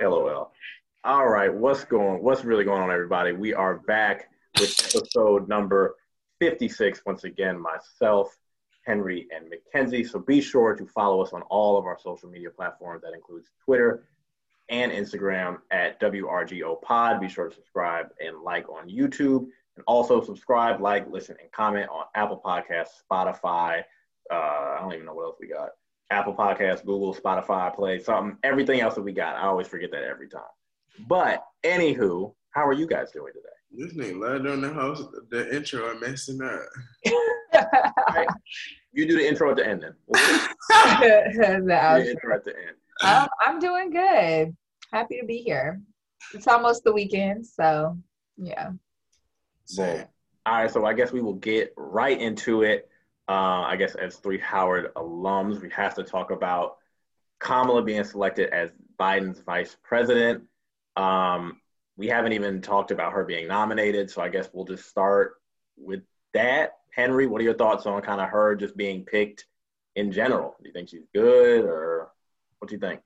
LOL. All right, what's going? What's really going on, everybody? We are back with episode number fifty-six. Once again, myself, Henry, and Mackenzie. So be sure to follow us on all of our social media platforms. That includes Twitter and Instagram at WRGO Pod. Be sure to subscribe and like on YouTube, and also subscribe, like, listen, and comment on Apple Podcasts, Spotify. Uh, I don't even know what else we got. Apple Podcasts, Google, Spotify, Play, something, everything else that we got. I always forget that every time. But anywho, how are you guys doing today? This nigga love doing the host, the intro and messing up. right. You do the intro at the end then. the intro at the end. Um, I'm doing good. Happy to be here. It's almost the weekend, so yeah. Well, all right, so I guess we will get right into it. Uh, I guess as three Howard alums, we have to talk about Kamala being selected as Biden's vice president. Um, we haven't even talked about her being nominated, so I guess we'll just start with that. Henry, what are your thoughts on kind of her just being picked in general? Do you think she's good, or what do you think?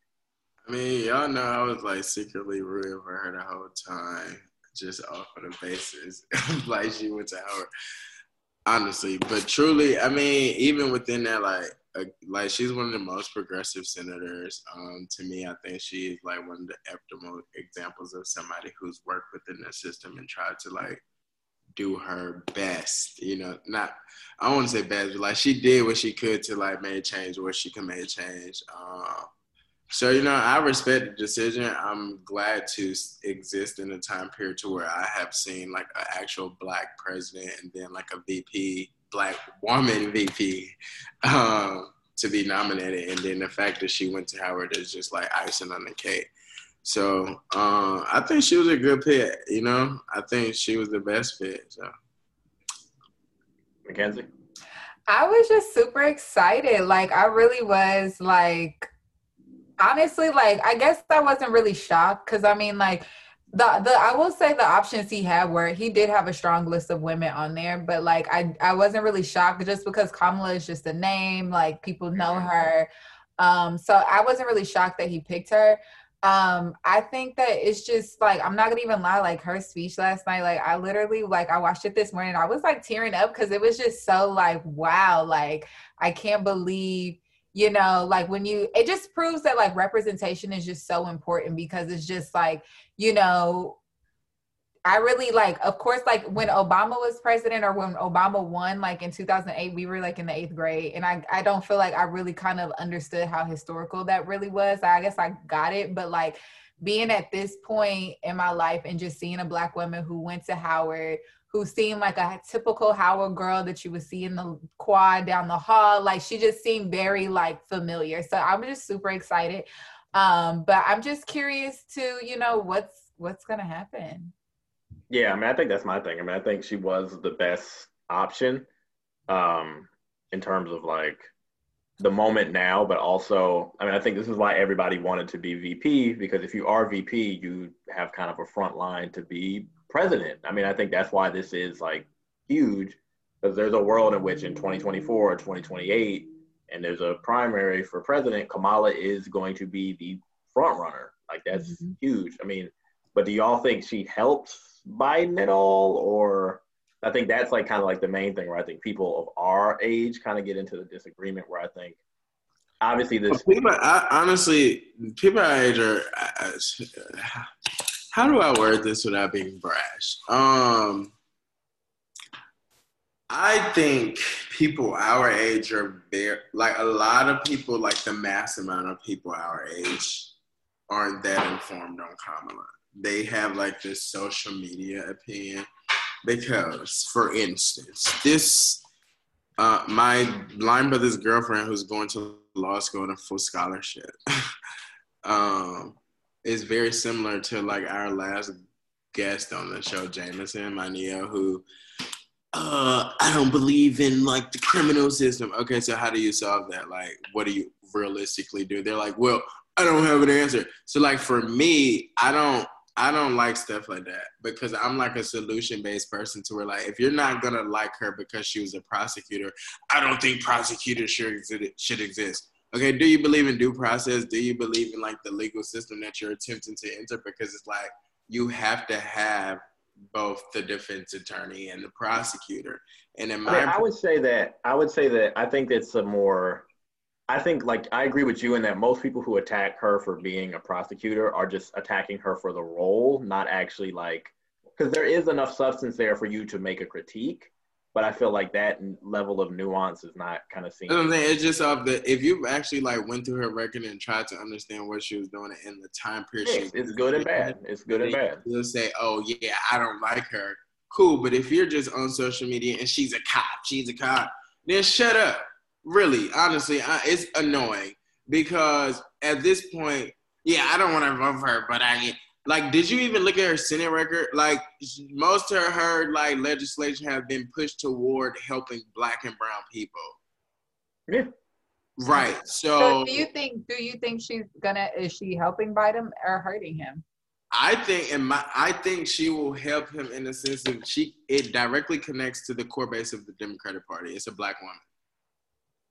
I mean, y'all know I was like secretly rooting for her the whole time, just off of the basis like she went to Howard. Honestly, but truly, I mean, even within that, like a, like she's one of the most progressive senators. Um, to me, I think she's like one of the optimal examples of somebody who's worked within the system and tried to like do her best. You know, not I don't want to say best, but like she did what she could to like make change where she can make change. Um, so you know, I respect the decision. I'm glad to exist in a time period to where I have seen like an actual black president and then like a VP black woman VP um, to be nominated, and then the fact that she went to Howard is just like icing on the cake. So uh, I think she was a good pick. You know, I think she was the best fit. So, Mackenzie, I was just super excited. Like I really was. Like honestly, like I guess I wasn't really shocked because I mean, like the the I will say the options he had were he did have a strong list of women on there, but like I I wasn't really shocked just because Kamala is just a name, like people know mm-hmm. her. Um, so I wasn't really shocked that he picked her. Um, I think that it's just like I'm not gonna even lie, like her speech last night, like I literally like I watched it this morning, I was like tearing up because it was just so like wow, like I can't believe you know like when you it just proves that like representation is just so important because it's just like you know I really like, of course, like when Obama was president or when Obama won, like in 2008, we were like in the eighth grade. And I, I don't feel like I really kind of understood how historical that really was. I guess I got it, but like being at this point in my life and just seeing a Black woman who went to Howard, who seemed like a typical Howard girl that you would see in the quad down the hall. Like she just seemed very like familiar. So I'm just super excited. Um, but I'm just curious to, you know, what's what's gonna happen. Yeah, I mean, I think that's my thing. I mean, I think she was the best option um, in terms of like the moment now, but also, I mean, I think this is why everybody wanted to be VP because if you are VP, you have kind of a front line to be president. I mean, I think that's why this is like huge because there's a world in which in 2024 or 2028, and there's a primary for president, Kamala is going to be the front runner. Like that's mm-hmm. huge. I mean, but do y'all think she helps Biden at all, or I think that's like kind of like the main thing where I think people of our age kind of get into the disagreement where I think obviously this people I, honestly people our age are how do I word this without being brash? Um, I think people our age are very like a lot of people, like the mass amount of people our age, aren't that informed on Kamala. They have like this social media opinion because, for instance, this uh, my blind brother's girlfriend who's going to law school on a full scholarship. um, is very similar to like our last guest on the show, Jameson, my Neo, who uh, I don't believe in like the criminal system. Okay, so how do you solve that? Like, what do you realistically do? They're like, well, I don't have an answer. So like for me, I don't I don't like stuff like that because I'm like a solution based person to where like if you're not gonna like her because she was a prosecutor, I don't think prosecutors should should exist. okay, do you believe in due process? Do you believe in like the legal system that you're attempting to enter? Because it's like you have to have both the defense attorney and the prosecutor. And in my, I, mean, I would say that I would say that I think it's a more. I think like I agree with you in that most people who attack her for being a prosecutor are just attacking her for the role, not actually like because there is enough substance there for you to make a critique but I feel like that level of nuance is not kind of seen. I'm saying it's just of the if you actually like went through her record and tried to understand what she was doing in the time period. Yes, it's good and bad. It's good and bad. You'll say, "Oh yeah, I don't like her." Cool, but if you're just on social media and she's a cop, she's a cop, then shut up. Really, honestly, I, it's annoying because at this point, yeah, I don't want to vote for her, but I like did you even look at her senate record like most of her like legislation have been pushed toward helping black and brown people yeah right so, so do you think do you think she's gonna is she helping biden or hurting him I think, and my, I think she will help him in the sense that she. It directly connects to the core base of the Democratic Party. It's a black woman.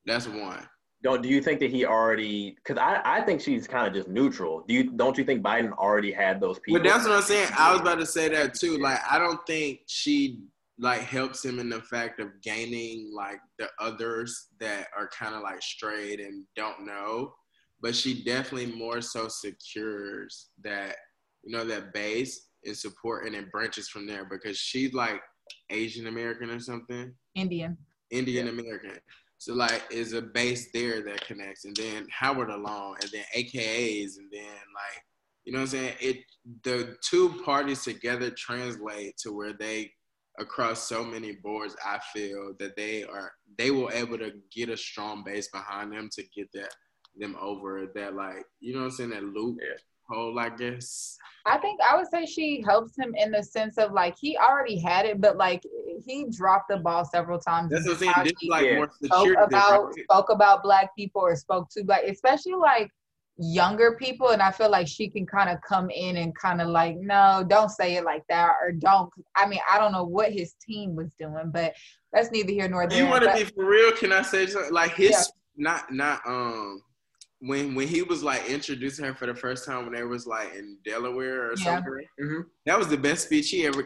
That's one. Don't do you think that he already? Because I, I think she's kind of just neutral. Do you don't you think Biden already had those people? But that's what I'm saying. I was about to say that too. Like I don't think she like helps him in the fact of gaining like the others that are kind of like strayed and don't know. But she definitely more so secures that you know that base and support and it branches from there because she's like Asian American or something. Indian. Indian American. So like is a base there that connects, and then Howard alone, and then AKAs, and then like you know what I'm saying. It the two parties together translate to where they across so many boards. I feel that they are they will able to get a strong base behind them to get that them over that like you know what I'm saying that loop. Yeah hole, I guess. I think I would say she helps him in the sense of like he already had it, but like he dropped the ball several times. That's what I'm saying. This like more spoke about right? spoke about black people or spoke to black, especially like younger people, and I feel like she can kind of come in and kind of like, no, don't say it like that, or don't. I mean, I don't know what his team was doing, but that's neither here nor there. You want to be for real? Can I say something? Like his yeah. not not um when when he was like introducing her for the first time when they was like in Delaware or yeah. something. Mm-hmm. That was the best speech he ever.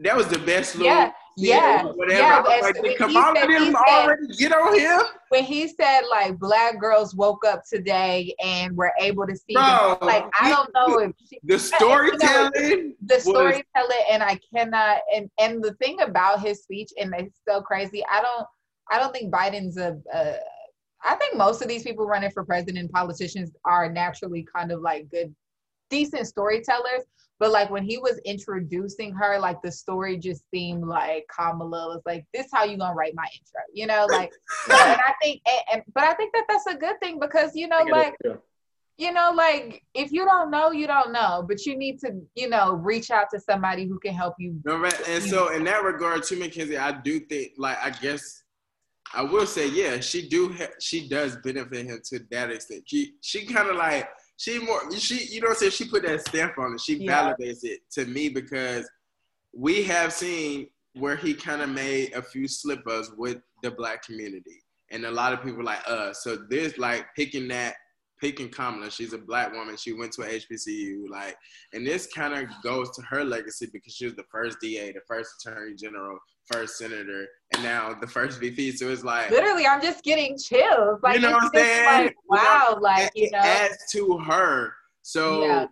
That was the best little. Yeah, yeah, whatever. Yeah, like, come on, said, didn't already get on him. When he said like black girls woke up today and were able to see, Bro, them, like I don't know if she, the storytelling, you know, the storytelling, and I cannot. And and the thing about his speech, and it's so crazy. I don't. I don't think Biden's a, a I think most of these people running for president, politicians, are naturally kind of like good, decent storytellers. But like when he was introducing her, like the story just seemed like Kamala was like, "This how you gonna write my intro?" You know, like. and I think, and, and, but I think that that's a good thing because you know, like. It, You know, like if you don't know, you don't know, but you need to, you know, reach out to somebody who can help you. No, right. And so, in that regard, too, Mackenzie, I do think, like, I guess I will say, yeah, she do she does benefit him to that extent. She she kind of like she more she you know what I'm saying. She put that stamp on it. She yeah. validates it to me because we have seen where he kind of made a few slip ups with the black community, and a lot of people like us. So this like picking that picking Kamala. She's a black woman. She went to a HBCU. Like, and this kind of goes to her legacy because she was the first DA, the first Attorney General, first Senator, and now the first VP. So it's like literally, I'm just getting chills. Like, you know what I'm saying? Like, wow, like you know, adds to her. So. Yeah.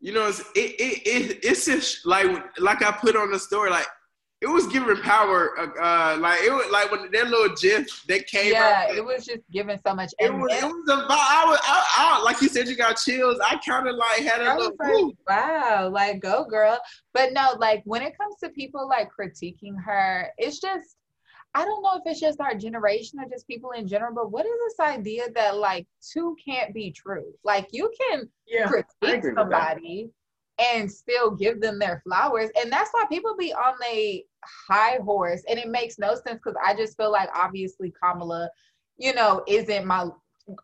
You know, it's, it, it, it, it's just like like I put on the story, like it was giving power. Uh, uh, like it was like when that little gif that came. Yeah, out, it was just giving so much. It was. It was about. I was. I, I, like you said, you got chills. I kind of like had a little. Like, wow, like go girl. But no, like when it comes to people like critiquing her, it's just. I don't know if it's just our generation or just people in general, but what is this idea that like two can't be true? Like you can yeah, critique somebody and still give them their flowers. And that's why people be on a high horse. And it makes no sense because I just feel like obviously Kamala, you know, isn't my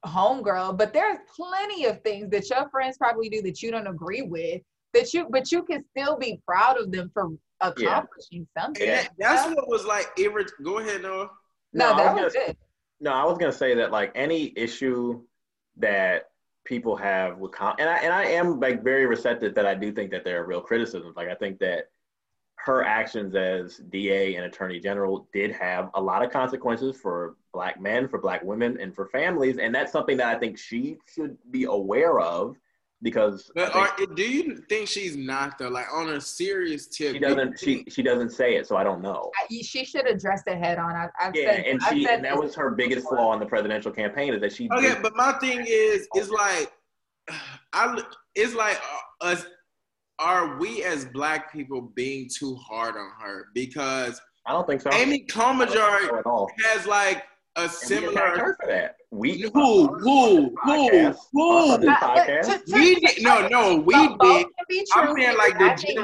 homegirl, but there's plenty of things that your friends probably do that you don't agree with. That you, but you can still be proud of them for accomplishing yeah. something. And that, that's what was like. Irrit- Go ahead, Noah. No, no that was just, it. No, I was gonna say that like any issue that people have with com- and I and I am like very receptive that I do think that there are real criticisms. Like I think that her actions as DA and Attorney General did have a lot of consequences for black men, for black women, and for families, and that's something that I think she should be aware of because. But are, do you think she's not though? Like on a serious tip, she doesn't. She she doesn't say it, so I don't know. She should address it head on. I, I've yeah, said, and I've she said and that was her biggest flaw in the presidential campaign is that she. Okay, but my thing is, is like, I it's like uh, us. Are we as black people being too hard on her? Because I don't think so. Amy I Klobuchar so has like a And similar. her for that. We Who? Who? Who? Who? this Uh, podcast. to- to- We did no, no. We But both did. can be I'm saying, like, the I, think-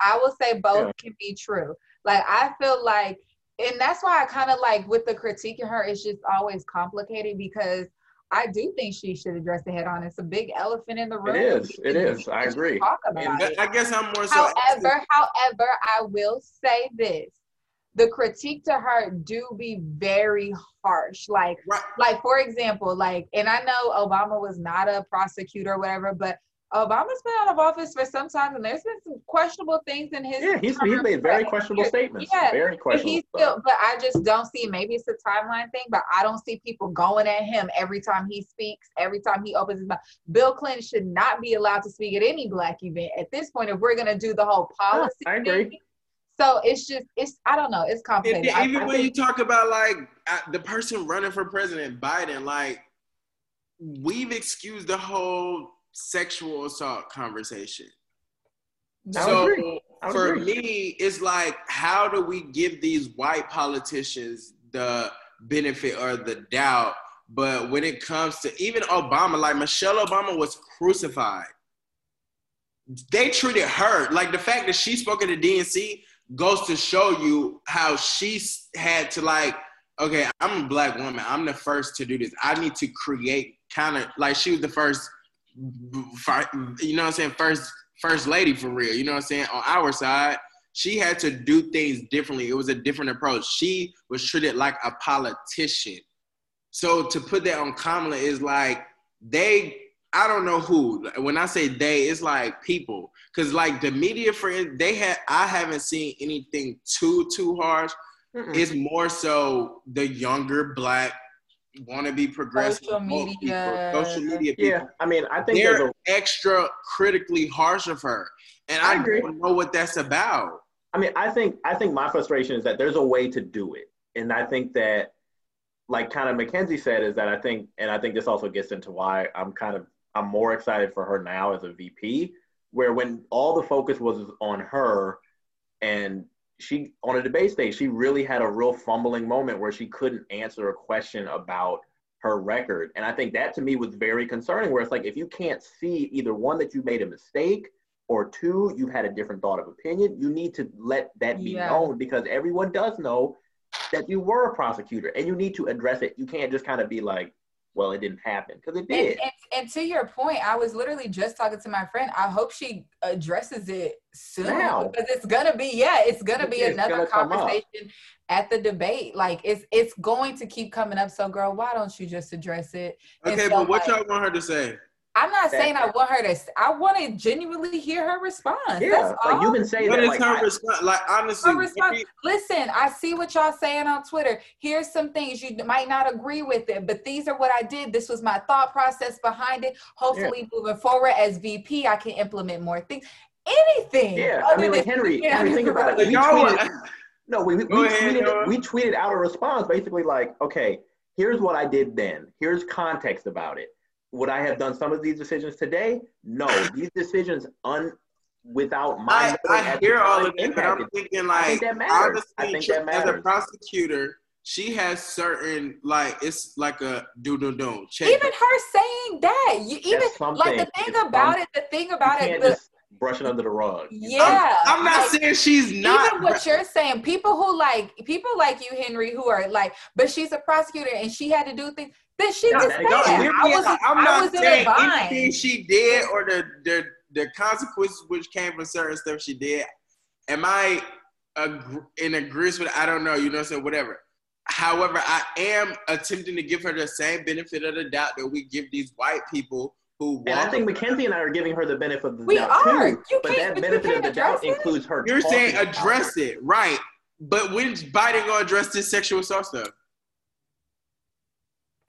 I will say both Yeah. can be true. Like I feel like, and that's why I kind of like with the critique of her, it's just always complicated because I do think she should address it head on. It's a big elephant in the room. is. It We is. should I agree. Talk about And it. I guess I'm more so. However, however, I will say this: the critique to her do be very harsh. Like, Right. like for example, like, and I know Obama was not a prosecutor or whatever, but Obama's been out of office for some time, and there's been some questionable things in his. Yeah, he's, he's made very questionable statements. Yeah, Very But questionable. he's still, but I just don't see. Maybe it's a timeline thing, but I don't see people going at him every time he speaks, every time he opens his mouth. Bill Clinton should not be allowed to speak at any black event at this point. If we're gonna do the whole policy, I agree. thing. So it's just, it's I don't know, it's complicated. then I- even I when you talk about like uh, the person running for president, Biden, like we've excused the whole sexual assault conversation. So agree. I would for agree. me, it's like, how do we give these white politicians the benefit or the doubt? But when it comes to even Obama, like Michelle Obama was crucified. They treated her like the fact that she spoke at the DNC goes to show you how she had to like, okay, I'm a black woman. I'm the first to do this. I need to create kind of like she was the first, fi- you know what I'm saying? First, first lady for real. You know what I'm saying? On our side, she had to do things differently. It was a different approach. She was treated like a politician. So to put that on Kamala is like they. I don't know who. When I say they, it's like people. Cause like the media friend, they had. I haven't seen anything too too harsh. Mm-mm. It's more so the younger black want to be progressive Social media. people, social media people. Yeah, I mean, I think They're a, extra critically harsh of her, and I I, agree. don't know what that's about. I mean, I think I think my frustration is that there's a way to do it, and I think that, like kind of Mackenzie said, is that I think, and I think this also gets into why I'm kind of I'm more excited for her now as a VP, where when all the focus was on her, and she on a debate stage, she really had a real fumbling moment where she couldn't answer a question about her record, and I think that to me was very concerning. Where it's like if you can't see either one that you made a mistake or two, you've had a different thought of opinion, you need to let that be Yeah. known because everyone does know that you were a prosecutor and you need to address it. You can't just kind of be like, well, it didn't happen because it did. and, and to your point, I was literally just talking to my friend. I hope she addresses it soon Now. because it's gonna be yeah, it's gonna be It's another gonna conversation at the debate. Like it's it's going to keep coming up. So, girl, why don't you just address it? Okay, so, but what like, y'all want her to say? I'm not That- saying I want her to. I want to genuinely hear her response. yeah, That's like all. you can say What that. is Like, her I- response? Like honestly, Her response- every- Listen, I see what y'all saying on Twitter. Here's some things you might not agree with it, but these are what I did. This was my thought process behind it. Hopefully, moving forward as VP, I can implement more things. Anything. yeah, I other mean, like Henry, Yeah. Henry, think about it. We tweeted, no, we, we, we ahead, tweeted, we tweeted out a response basically like, okay, here's what I did then. Here's context about it. Would I have done some of these decisions today? No, these decisions un without my I, knowing I hear all time of that, but I'm thinking I like think that matters. I think that as a prosecutor, she has certain like it's like a do do do check. even her saying that, you even That's like the thing It's about some- it, the thing about it, can't the, just brush it under the rug. yeah. I'm, I'm not like, saying she's not. even what you're saying, people who like people like you, Henry, who are like, but she's a prosecutor and she had to do things. Then she No, just that- said, no, I, wasn't, I'm I not was in a saying anything bind. she did or the, the the consequences which came from certain stuff she did. Am I ag- in agreement with? I don't know. You know, what I'm saying whatever. However, I am attempting to give her the same benefit of the doubt that we give these white people who. And I think Mackenzie and I are giving her the benefit of the We doubt are. too. You but can't- that but benefit of can't the doubt it. includes her. You're saying talking address it, right? But when's Biden gonna address this sexual assault stuff?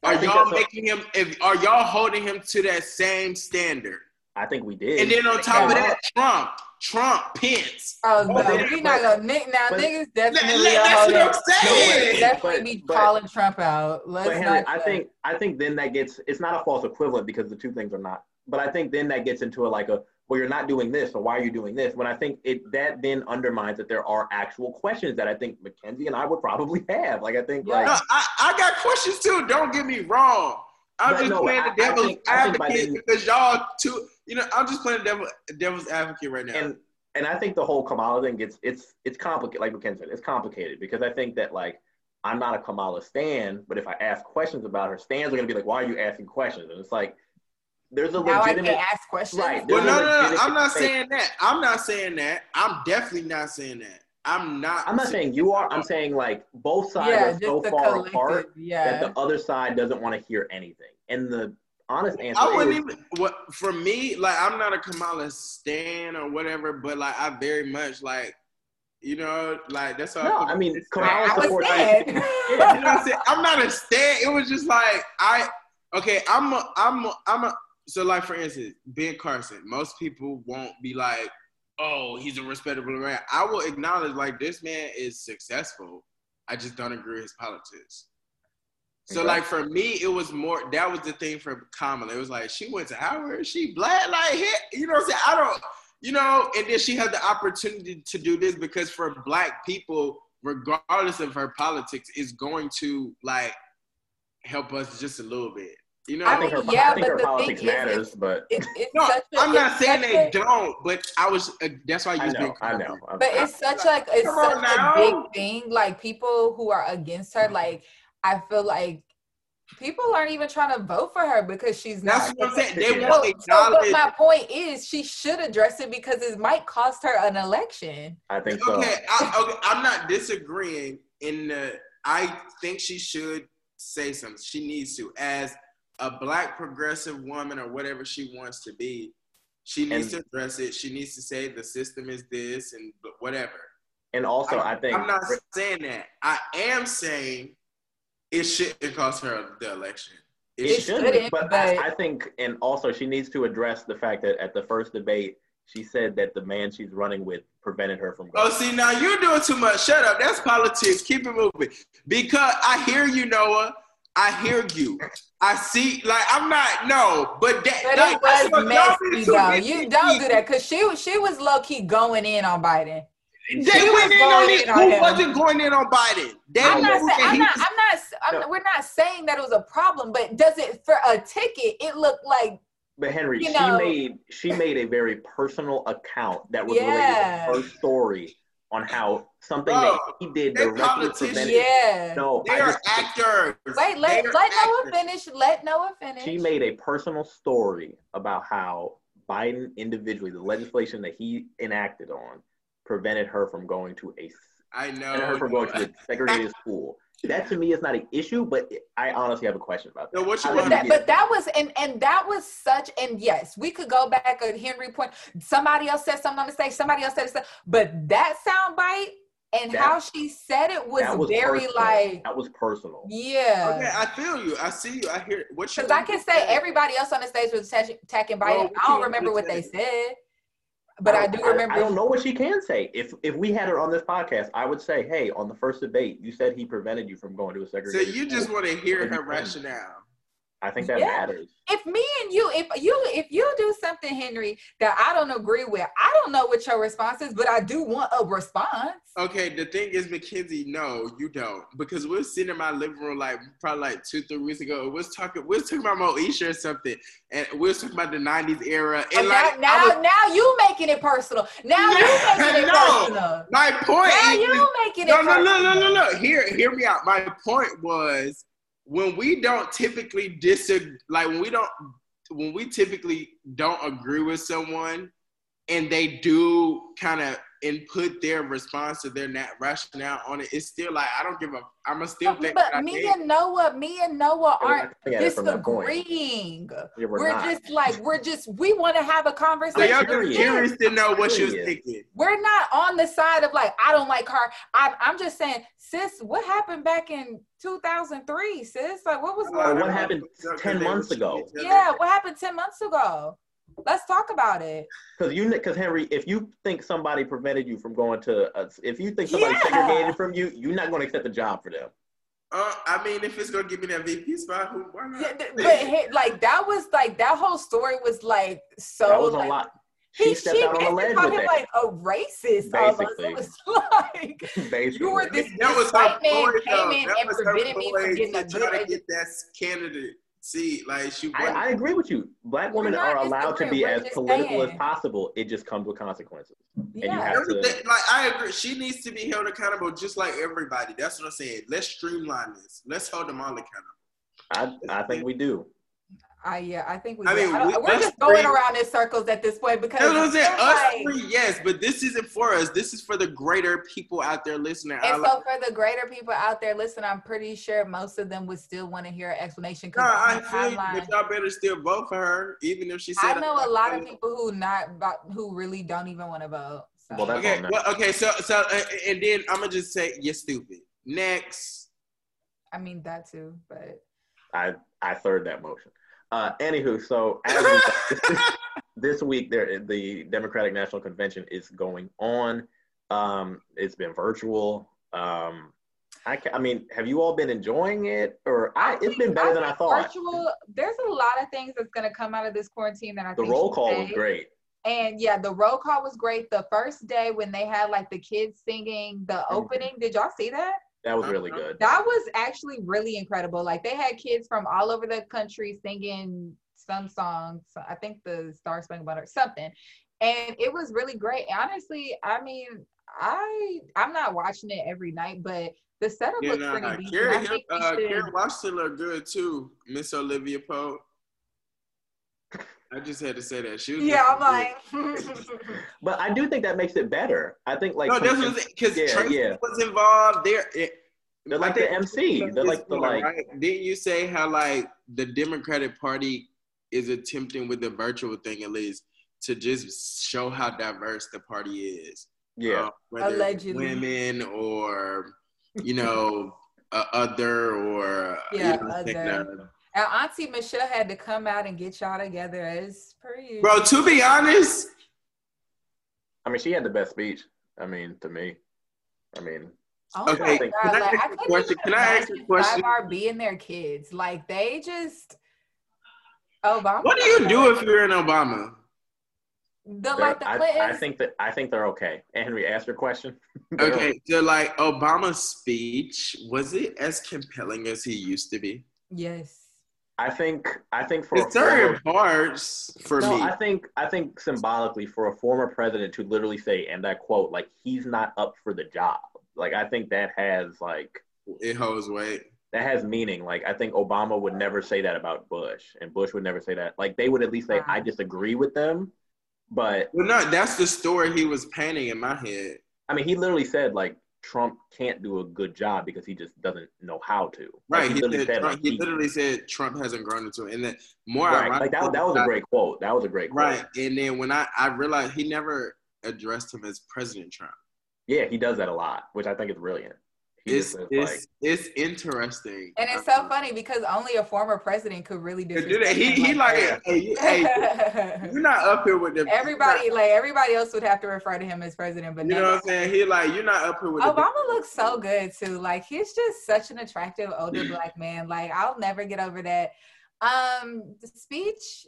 I Are y'all making him? If, are y'all holding him to that same standard? I think we did. And then on top of that, Trump, Trump, Pence. Oh no, but- we not gonna nick now. but- niggas definitely let- are that's what I'm saying. niggas definitely But- be but- calling Trump out. Let's But Henry, not I think I think then that gets it's not a false equivalent because the two things are not. But I think then that gets into a like a well you're not doing this so why are you doing this? When I think it that then undermines that there are actual questions that I think Mackenzie and I would probably have. Like I think Yeah. No, like I, I got questions too. Don't get me wrong. I'm just no, playing I- the devil's think- I think by advocate then- because y'all too. You know, I'm just playing the devil, devil's advocate right now. and and I think the whole Kamala thing gets it's it's complicated. Like Mackenzie said, it's complicated because I think that like I'm not a Kamala stan, but if I ask questions about her, stans are gonna be like, why are you asking questions? And it's like there's a now I legitimate can't ask questions. Right. well, no, no, no. I'm not debate. saying that. I'm not saying that. I'm definitely not saying that. I'm not. I'm not saying you are. I'm saying like both sides Yeah, are so far collective. apart Yeah. that the other side doesn't want to hear anything. And the honest answer I wouldn't is, even. What for me? Like, I'm not a Kamala stan or whatever, but like, I very much like, you know, like that's all. no. I mean, Kamala I was supports. dead. you know I'm saying? I'm not a stan. It was just like I. Okay, I'm. A, I'm. A, I'm a. So like for instance, Ben Carson. Most people won't be like, oh, he's a respectable man. I will acknowledge like this man is successful. I just don't agree with his politics. So Okay. like for me, it was more. That was the thing for Kamala. It was like she went to Howard. She black like hit. You know what I'm saying? I don't. You know, and then she had the opportunity to do this because for black people, regardless of her politics, is going to like help us just a little bit. You know, I I think her, mean, yeah, I think but her the politics thing is, matters, but It, it's no, such a, I'm not it's saying they a- don't, but I was. Uh, that's why I I used know, I know. But it's such like it's Come on such a big thing. Like people who are against her, like I feel like people aren't even trying to vote for her because she's That's not. what I'm saying. They Yeah. won't So, so, but my point is, she should address it because it might cost her an election. I think so. Okay, I, okay, I'm not disagreeing. In the, I think she should say something. She needs to, as a black progressive woman or whatever she wants to be. She needs And- to address it. She needs to say the system is this and whatever. And also, I, think I'm not saying that. I am saying it shouldn't cost her the election. it, It shouldn't. shouldn't, But, but- I, I think, and also, she needs to address the fact that at the first debate, she said that the man she's running with prevented her from Oh, see, now you're doing too much. Shut up. That's politics. Keep it moving. Because I hear you, Noah. I hear you. I see. Like I'm not. No, but that. But like, it was what messy though. be- You don't do that because she was she was low key going in on Biden. They She went was in on it. In on Who him. wasn't going in on Biden? They I'm not knew saying I'm not was- I'm not I'm, No. we're not saying that it was a problem, but does it for a ticket? It looked like But Henry, You she know- made she made a very personal account that was Yeah. related to her story on how something Bro, that he did directly politicians. prevented. yeah. No, They are just- actors. Wait, let They are let Noah finish. Let Noah finish. she made a personal story about how Biden individually, the legislation that he enacted on, prevented her from going to a I know. prevented her from going to a segregated school. That to me is not an issue, but I honestly have a question about that. So what you How But that, but that was and and that was such and yes, we could go back at Henry point. Somebody else said something on the stage. Somebody else said something, but that soundbite and That- how she said it was, was very personal. like that was personal. yeah. Okay, I feel you. I see you. I hear what you. Because I can say everybody else on the stage was attach- attacking Well, Biden. I don't remember what what you they said, but I, do remember. I, don't know what she can say. If if we had her on this podcast, I would say, hey, on the first debate, you said he prevented you from going to a secretary. So segregated. you just want to hear her rationale. I think that Yeah. matters. If me and you, if you, if you do something, Henry, that I don't agree with, I don't know what your response is, but I do want a response. Okay, the thing is, Mackenzie, no, you don't, because we are sitting in my living room like probably like two, three weeks ago. We was talking, we was talking about Moesha or something, and we was talking about the '90s era. And And like, now, I now, was- now you making it personal. Now you making it No. personal. my point Now is, you making it no, no, no, no, no, no. Hear, hear me out. My point was when we don't typically disagree, like when we don't, when we typically don't agree with someone, and they do kind of and put their response to their nat- rationale on it, it's still like I don't give a. I'm a still But, think. but me think- and Noah, me and Noah We're not aren't coming at it from that point. disagreeing. Yeah, we're We're just like we're just we want to have a so conversation. y'all curious to know what she was thinking. We're not on the side of like I don't like her. I'm I'm just saying, sis, what happened back in 2003, sis? Like what was Or what happened 10 months ago? Yeah, what happened 10 months ago? Let's talk about it. Because you, because Henry, if you think somebody prevented you from going to, a, if you think somebody Yeah. segregated from you, you're not going to accept the job for them. Uh, I mean, if it's gonna give me that VP spot, who, why not? Yeah, th- But hey, like that was like that whole story was like so that was like, a lot. He, She she out on the basically ledge with him that. like a racist. Almost. Basically. It was like Basically. you were this, that this was white man came though. in That and prevented me from getting a to good to get that candidate seat. Like she I. I agree with you. Black women are allowed to be. We're as just political as possible. It just comes with consequences. And you Yeah. have to- Everything- like I agree, she needs to be held accountable just like everybody. That's what I'm saying. Let's streamline this. Let's hold them all accountable. I, I think we do. I yeah, I think we. I I mean, don't- we- we're just going three- around in circles at this point because That's what I'm saying. Us like- three, yes, but this isn't for us. This is for the greater people out there listening. I And like- so for the greater people out there listening, I'm pretty sure most of them would still want to hear an explanation. Nah, I feel you, but y'all better still vote for her, even if she said. I know a lot of people who not who really don't even want to vote. So. Well, that's Okay, well, okay, so so uh, and then I'm gonna just say you're stupid. Next, I mean that too, but I I third that motion. Uh, anywho, so as we, this week there the Democratic National Convention is going on. Um, it's been virtual. Um, I I mean, have you all been enjoying it, or I? It's been better than I thought. Virtual, there's a lot of things that's gonna come out of this quarantine that I The think roll call was great. And yeah, the roll call was great. The first day when they had like the kids singing the Mm-hmm. opening, did y'all see that? That was really good. That was actually really incredible. Like they had kids from all over the country singing some songs. I think the Star Spangled Banner, something, and it was really great. Honestly, I mean, I I'm not watching it every night, but the setup you looks know, pretty decent. Kerry, I think uh, should- Kerry Washington looked good too. Miss Olivia Pope. I just had to say that she was. yeah, I'm good. like, But I do think that makes it better. I think like no, that's some- because yeah, Tracee yeah. was involved. There, it, they're like the MC. They're like the like. Right? Didn't you say how like the Democratic Party is attempting with the virtual thing at least to just show how diverse the party is? Yeah, Uh, whether it's Allegedly. women or you know uh, other or Yeah, you know, other. Techno- Our Auntie Michelle had to come out and get y'all together as per usual. Bro, to be honest, I mean, she had the best speech. I mean, to me, I mean, Oh Okay, my can God, I like, ask a question? Can I ask you a imagine question? 5R being their kids. Like they just Obama. what do you do if you're in Obama? the like the I, I think that I think they're okay. Henry, ask your question. They're Okay, so like Obama's speech, was it as compelling as he used to be? yes. I think I think for It's a former, certain parts for no, me. I think I think symbolically for a former president to literally say, and I quote, like he's not up for the job. Like I think that has like it holds weight. that has meaning. Like I think Obama would never say that about Bush, and Bush would never say that. Like they would at least say, I disagree with them. But Well, no, that's the story he was painting in my head. I mean, he literally said like Trump can't do a good job because he just doesn't know how to. Like, Right. He, literally said, Trump, like, he he- literally said Trump hasn't grown into it. And then more right. Like that, that was a great quote. That was a great quote. Right. And then when I, I realized he never addressed him as President Trump. Yeah, he does that a lot, which I think is brilliant. He It's, it's, like, it's interesting. And it's so funny because only a former president could really To do that. He, he like, that. hey, you- hey, you're not up here with them. everybody like everybody else would have to refer to him as president, but You know what I'm saying? He like, you're not up here with the Obama looks so good too. Like he's just such an attractive older black man. Like I'll never get over that. Um, the speech,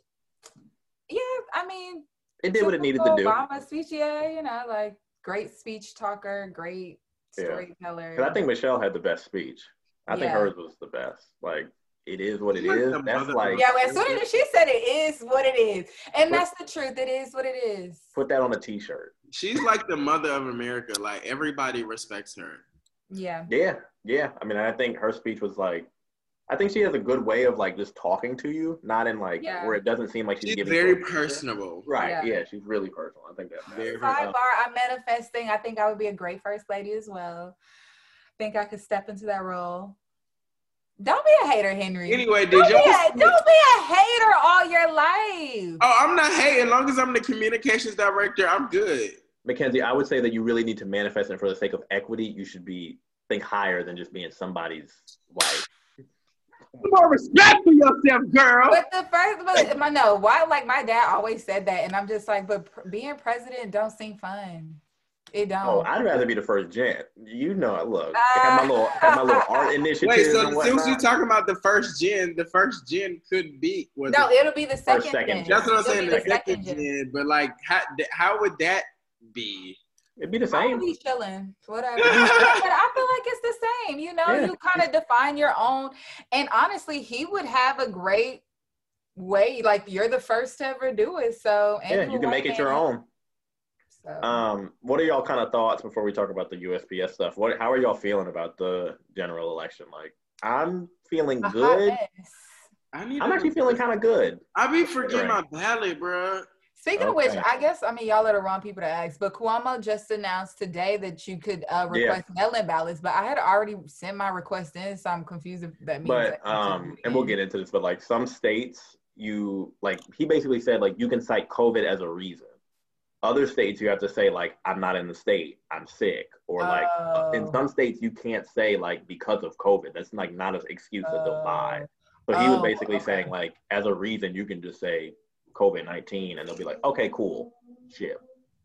yeah. I mean, it did what it needed to typical do. Obama speech, yeah. You know, like great speech talker, great Yeah. Storyteller. Because I think Michelle had the best speech. I think hers was the best. Like it is what it Like is. That's like of- yeah. As soon as she said it is what it is, and that's the truth. It is what it is. put that on a T-shirt. She's like the mother of America. Like everybody respects her. Yeah. Yeah, yeah. I mean, I think her speech was like I think she has a good way of like just talking to you, not in like Yeah. where it doesn't seem like she's, She's giving very you a lecture. personable. Right. Yeah. Yeah. she's really personal. I think that's Very Sidebar, I'm manifesting. I think I would be a great first lady as well. Think I could step into that role. Don't be a hater, Henry. Anyway, did don't, y'all? a, don't be a hater all your life. Oh, I'm not hating. As long as I'm the communications director, I'm good. Mackenzie, I would say that you really need to manifest and for the sake of equity. You should be think higher than just being somebody's wife. More respect for yourself, girl. But the first, but my no, why? Like my dad always said that, and I'm just like, but pr- being president don't seem fun. It oh, don't. Oh, I'd rather be the first gent. You know, look, have my little have my little art initiative. Wait, so since whatnot. you talking about the first gen, the first gen could be was no, it- it'll be the second. second gen. gen. that's what I'm It'll saying. be The second gen, but like, how how would that be? It'd be the same. I same. would be chilling, whatever. but I feel like it's the same. You know, Yeah. you kind of define your own. And honestly, he would have a great way. Like you're the first to ever do it, so and Yeah, you're can make it your own. So. Um, what are y'all kind of thoughts before we talk about the USPS stuff? What how are y'all feeling about the general election? Like, I'm feeling A good. I need. I'm actually feeling kind of good. I be forgetting Right. my ballot, bro. Speaking of which, I guess I mean y'all are the wrong people to ask, but Cuomo just announced today that you could uh, Yeah. request mail-in ballots. But I had already sent my request in, so I'm confused if that means. But to um, and we'll get into this, but like some states, you like he basically said like you can cite COVID as a reason. Other states, you have to say like I'm not in the state, I'm sick, or like uh, in Oh. some states you can't say like because of COVID. That's like not an excuse that they'll buy. Oh. So he was Oh, basically okay. saying like as a reason you can just say COVID nineteen, and they'll be like, okay, cool, ship.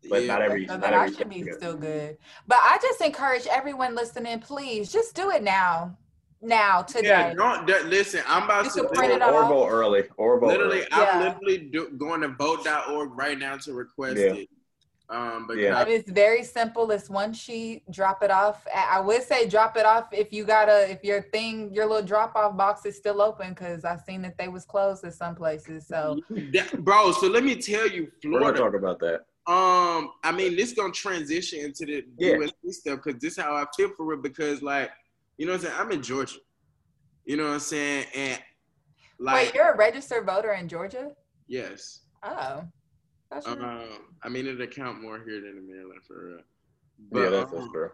But Yeah. not every, not then every I should be state. still good. But I just encourage everyone listening, please just do it now. Now, today. Yeah, don't d- listen. I'm about You to can print it Or, or vote early, or vote literally. early. I'm Yeah. literally do, going to vote.org right now to request Yeah. it. Um, but Yeah. And it's very simple. It's one sheet. Drop it off. I I would say drop it off if you gotta if your thing your little drop off box is still open because I've seen that they was closed at some places. So That- bro. So let me tell you, We're gonna Florida. talk about that. Um, I mean, this gonna transition into the Yeah. USPS stuff because this is how I feel for it. Because like, you know what I'm saying? I'm in Georgia. You know what I'm saying? And like, wait, you're a registered voter in Georgia? yes. Oh. That's right. Um, I mean, it'll count more here than in Maryland for real. yeah, that's, that's um, true.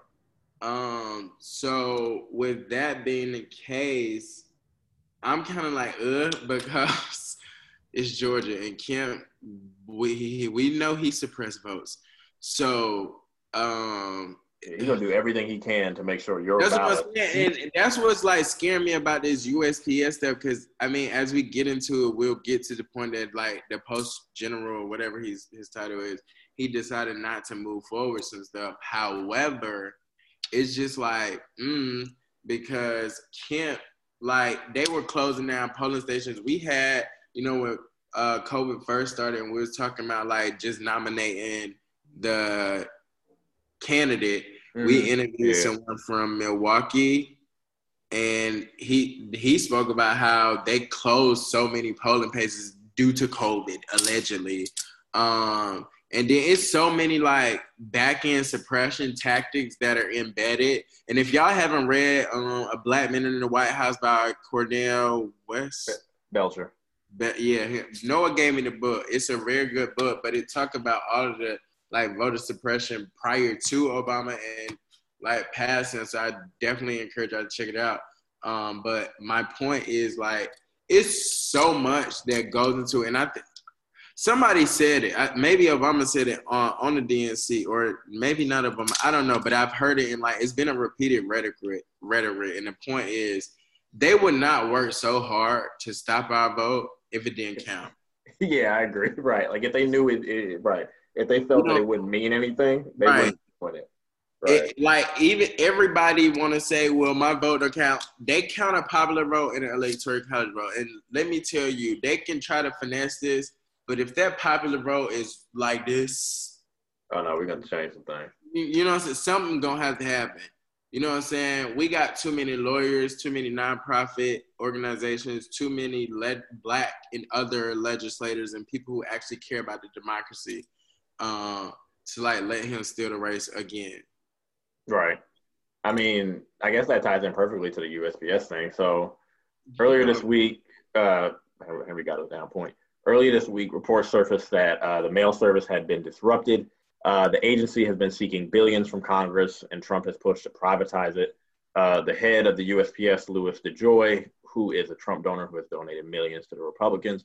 Um, so with that being the case, I'm kind of like, uh, because it's Georgia and Kemp, we we know he suppressed votes. So, um, He's gonna do everything he can to make sure your that's what. And, and that's what's like scaring me about this USPS stuff. Because I mean, as we get into it, we'll get to the point that like the post general, or whatever his his title is, he decided not to move forward some stuff. However, it's just like, mm, because Kemp, like they were closing down polling stations. We had, you know, when uh, COVID first started, and we was talking about like just nominating the candidate. We Mhm. interviewed Yeah. someone from Milwaukee, and he he spoke about how they closed so many polling places due to COVID, allegedly. Um, and then it's so many like back end suppression tactics that are embedded. And if y'all haven't read um, a Black Man in the White House by Cornell West, Belcher. but yeah, Noah gave me the book. It's a very good book, but it talk about all of the like voter suppression prior to Obama and like passing. So I definitely encourage y'all to check it out. Um, but my point is like it's so much that goes into it, and I think somebody said it. I, maybe Obama said it on on the DNC, or maybe not Obama. I don't know, but I've heard it, and like it's been a repeated rhetoric. Rhetoric, and the point is they would not work so hard to stop our vote if it didn't count. Yeah, I agree. Right. Like if they knew it, it right. If they felt You know- that it wouldn't mean anything, they Right. wouldn't put it. Right. It, like even everybody want to say, "Well, my vote don't count." They count a popular vote and an electoral college vote, and let me tell you, they can try to finesse this, but if that popular vote is like this, oh no, we're gonna change some things. you, you know, what I'm saying? something gonna have to happen. You know what I'm saying? We got too many lawyers, too many nonprofit organizations, too many led black and other legislators and people who actually care about the democracy uh, to like let him steal the race again. Right. I mean, I guess that ties in perfectly to the USPS thing. So Earlier this week, uh, Henry got it down point. Earlier this week, reports surfaced that uh, the mail service had been disrupted. Uh, the agency has been seeking billions from Congress, and Trump has pushed to privatize it. Uh, the head of the USPS, Louis DeJoy, who is a Trump donor who has donated millions to the Republicans,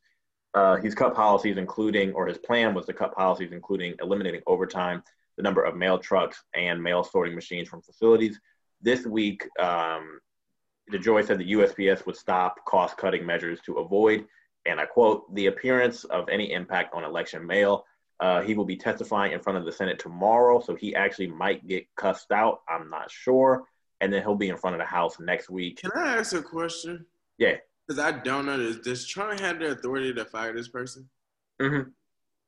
uh, he's cut policies, including, or his plan was to cut policies, including eliminating overtime, the number of mail trucks, and mail sorting machines from facilities. This week, um, DeJoy said the USPS would stop cost cutting measures to avoid, and I quote, the appearance of any impact on election mail. Uh, he will be testifying in front of the Senate tomorrow, so he actually might get cussed out. I'm not sure. And then he'll be in front of the House next week. Can I ask a question? Yeah. Because I don't know this. Does Trump have the authority to fire this person? Mm-hmm.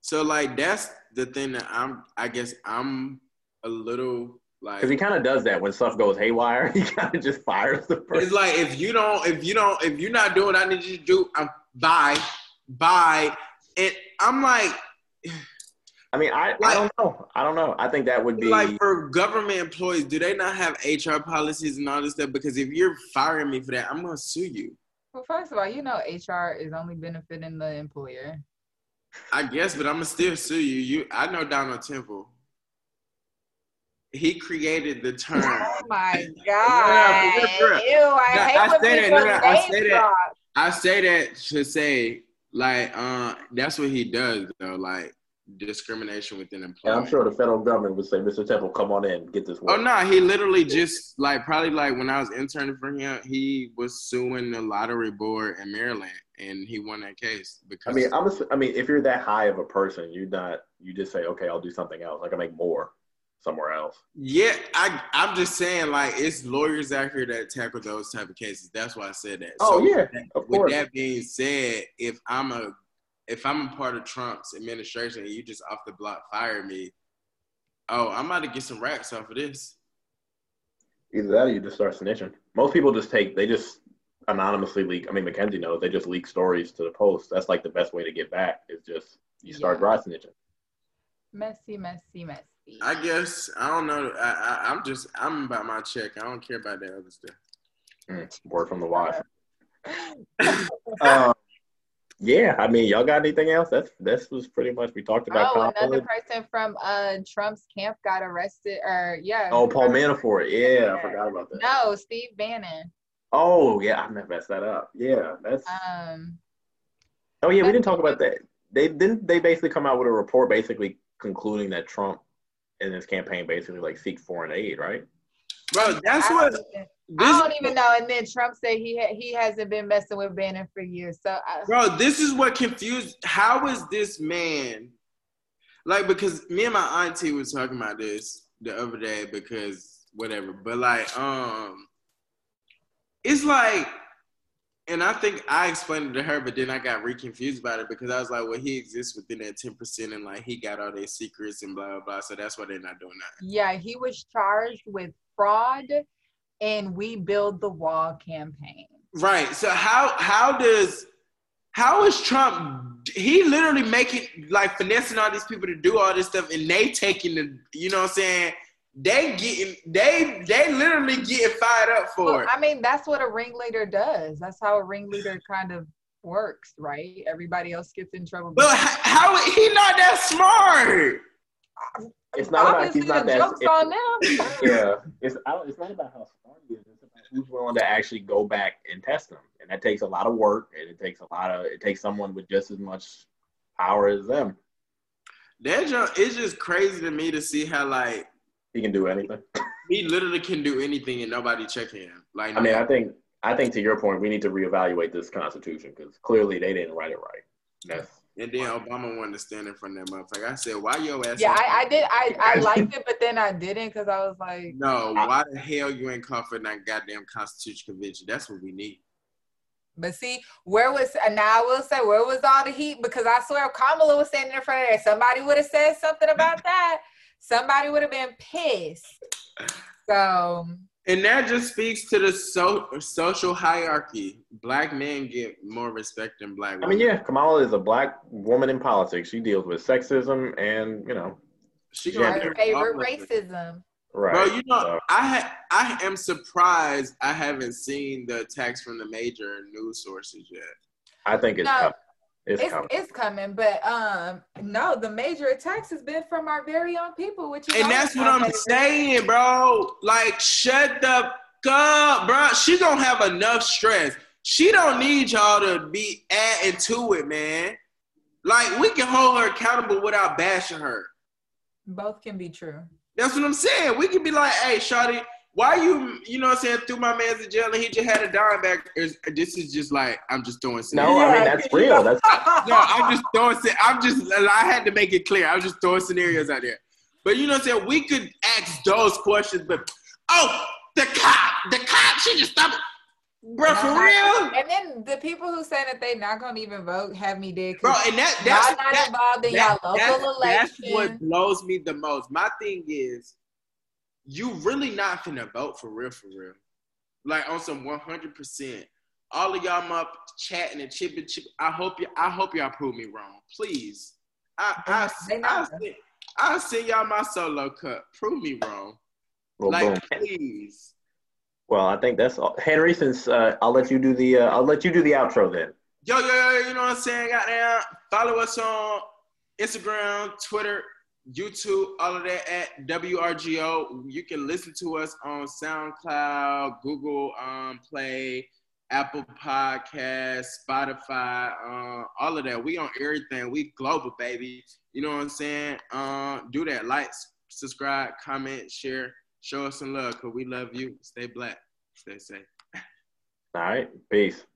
So like that's the thing that I'm. I guess I'm a little like because he kind of does that when stuff goes haywire. He kind of just fires the person. It's like if you don't, if you don't, if you're not doing what I need you to do, I'm bye, bye, and I'm like. I mean, I, like, I don't know. I don't know. I think that would be like for government employees. Do they not have HR policies and all this stuff? Because if you're firing me for that, I'm gonna sue you. Well, first of all, you know HR is only benefiting the employer. I guess, but I'm gonna still sue you. You, I know Donald Temple. He created the term. Oh my god! Ew, I no, hate I when say that. No, no, I say that. I say that to say like uh, that's what he does though. Like discrimination within employment. Yeah, I'm sure the federal government would say, "Mr. Temple, come on in, get this work." Oh no, he literally just like probably like when I was interning for him, he was suing the lottery board in Maryland, and he won that case because. I mean, I'm. A, I mean, if you're that high of a person, you're not. You just say, "Okay, I'll do something else. I can make more somewhere else." Yeah, I. I'm just saying, like, it's lawyers out here that tackle those type of cases. That's why I said that. Oh so yeah, with of with course. that being said, if I'm a if I'm a part of Trump's administration and you just off the block fire me, oh, I'm about to get some racks off of this. Either that or you just start snitching. Most people just take, they just anonymously leak. I mean, Mackenzie knows they just leak stories to the post. That's like the best way to get back is just you start Yeah. dry snitching. Messy, messy, messy. I guess I don't know. I, I I'm just I'm about my check. I don't care about that other stuff. Mm, word from the wife. um, yeah, I mean, y'all got anything else? That's this was pretty much we talked about. Oh, another person from uh Trump's camp got arrested, or yeah. Oh, Paul Manafort. Yeah, I forgot about that. No, Steve Bannon. Oh, yeah, I messed that up. Yeah, that's. Um, Oh yeah, we didn't talk about that. They didn't. They basically come out with a report, basically concluding that Trump in his campaign basically like seek foreign aid, right? Bro, that's I what I don't even know. And then Trump said he ha- he hasn't been messing with Bannon for years. So I, bro, this is what confused. How is this man like? Because me and my auntie was talking about this the other day because whatever. But like, um, it's like, and I think I explained it to her, but then I got re-confused about it because I was like, well, he exists within that ten percent, and like he got all their secrets and blah blah blah. So that's why they're not doing that. yeah, he was charged with fraud and we build the wall campaign. Right. So how how does how is Trump? He literally making like finessing all these people to do all this stuff, and they taking the you know what I'm saying. They getting they they literally getting fired up for Well, it. I mean, that's what a ringleader does. That's how a ringleader kind of works, right? Everybody else gets in trouble. But h- how he not that smart? It's not about he's not the that. joke's it- on them. yeah, it's I don't, it's not about how smart he is. It's about who's willing to actually go back and test them, and that takes a lot of work, and it takes a lot of it takes someone with just as much power as them. That junk, it's just crazy to me to see how like He can do anything. he literally can do anything and nobody checking him. Like I mean, I think I think to your point, we need to reevaluate this Constitution because clearly they didn't write it right. That's and then Obama wanted to stand in front of that motherfucker. I said, why your ass? Yeah, I, I did. I, I liked it, but then I didn't because I was like, No, why the hell you ain't for that goddamn Constitution Convention? That's what we need. but see, where was, and now I will say, where was all the heat? Because I swear if Kamala was standing in front of there, somebody would have said something about that. Somebody would have been pissed. So, And that just speaks to the so, social hierarchy. Black men get more respect than black women. I mean, yeah, Kamala is a black woman in politics. She deals with sexism and you know, she Yeah, my favorite racism. Right. Bro, you know, So, I ha- I am surprised I haven't seen the attacks from the major news sources yet. I think it's No, coming. It's, It's, coming. it's coming, but um, no, the major attacks has been from our very own people, which And that's what I'm favorite. saying, bro. Like, shut the fuck up, bro. She don't have enough stress. She don't need y'all to be adding to it, man. Like, we can hold her accountable without bashing her. Both can be true. That's what I'm saying. We can be like, hey, Shawty, why you, you know what I'm saying, threw my man to jail and he just had a dime back. Is- This is just like, I'm just throwing no, I mean that's real. That's no, I'm just throwing. sce- I'm just. I had to make it clear. I was just throwing scenarios out there. But you know what I'm saying? We could ask those questions, but oh, the cop, the cop, she just stopped. Bro, for real, And then the people who say that they're not gonna even vote have me dead. bro. 'cause And that y'all that's not that, involved in that- y'all that's, local that's what blows me the most. My thing is, you really not finna vote for real, for real. Like on some 100. percent All of y'all up chatting and chipping, chip. I hope you. I hope y'all prove me wrong, please. I I They I not. send, I send y'all my solo cut. Prove me wrong, well, like boom. please. Well, I think that's all. Henry. Since uh, I'll let you do the uh, I'll let you do the outro then. Yo, yo, yo, you know what I'm saying? Goddamn. Follow us on Instagram, Twitter, YouTube, all of that at WRGO. You can listen to us on SoundCloud, Google um, Play, Apple Podcast, Spotify, uh, all of that. We on everything. We global, baby. You know what I'm saying? Uh, do that. Like, subscribe, comment, share. Show us some love because we love you. Stay black. Stay safe. All right. Peace.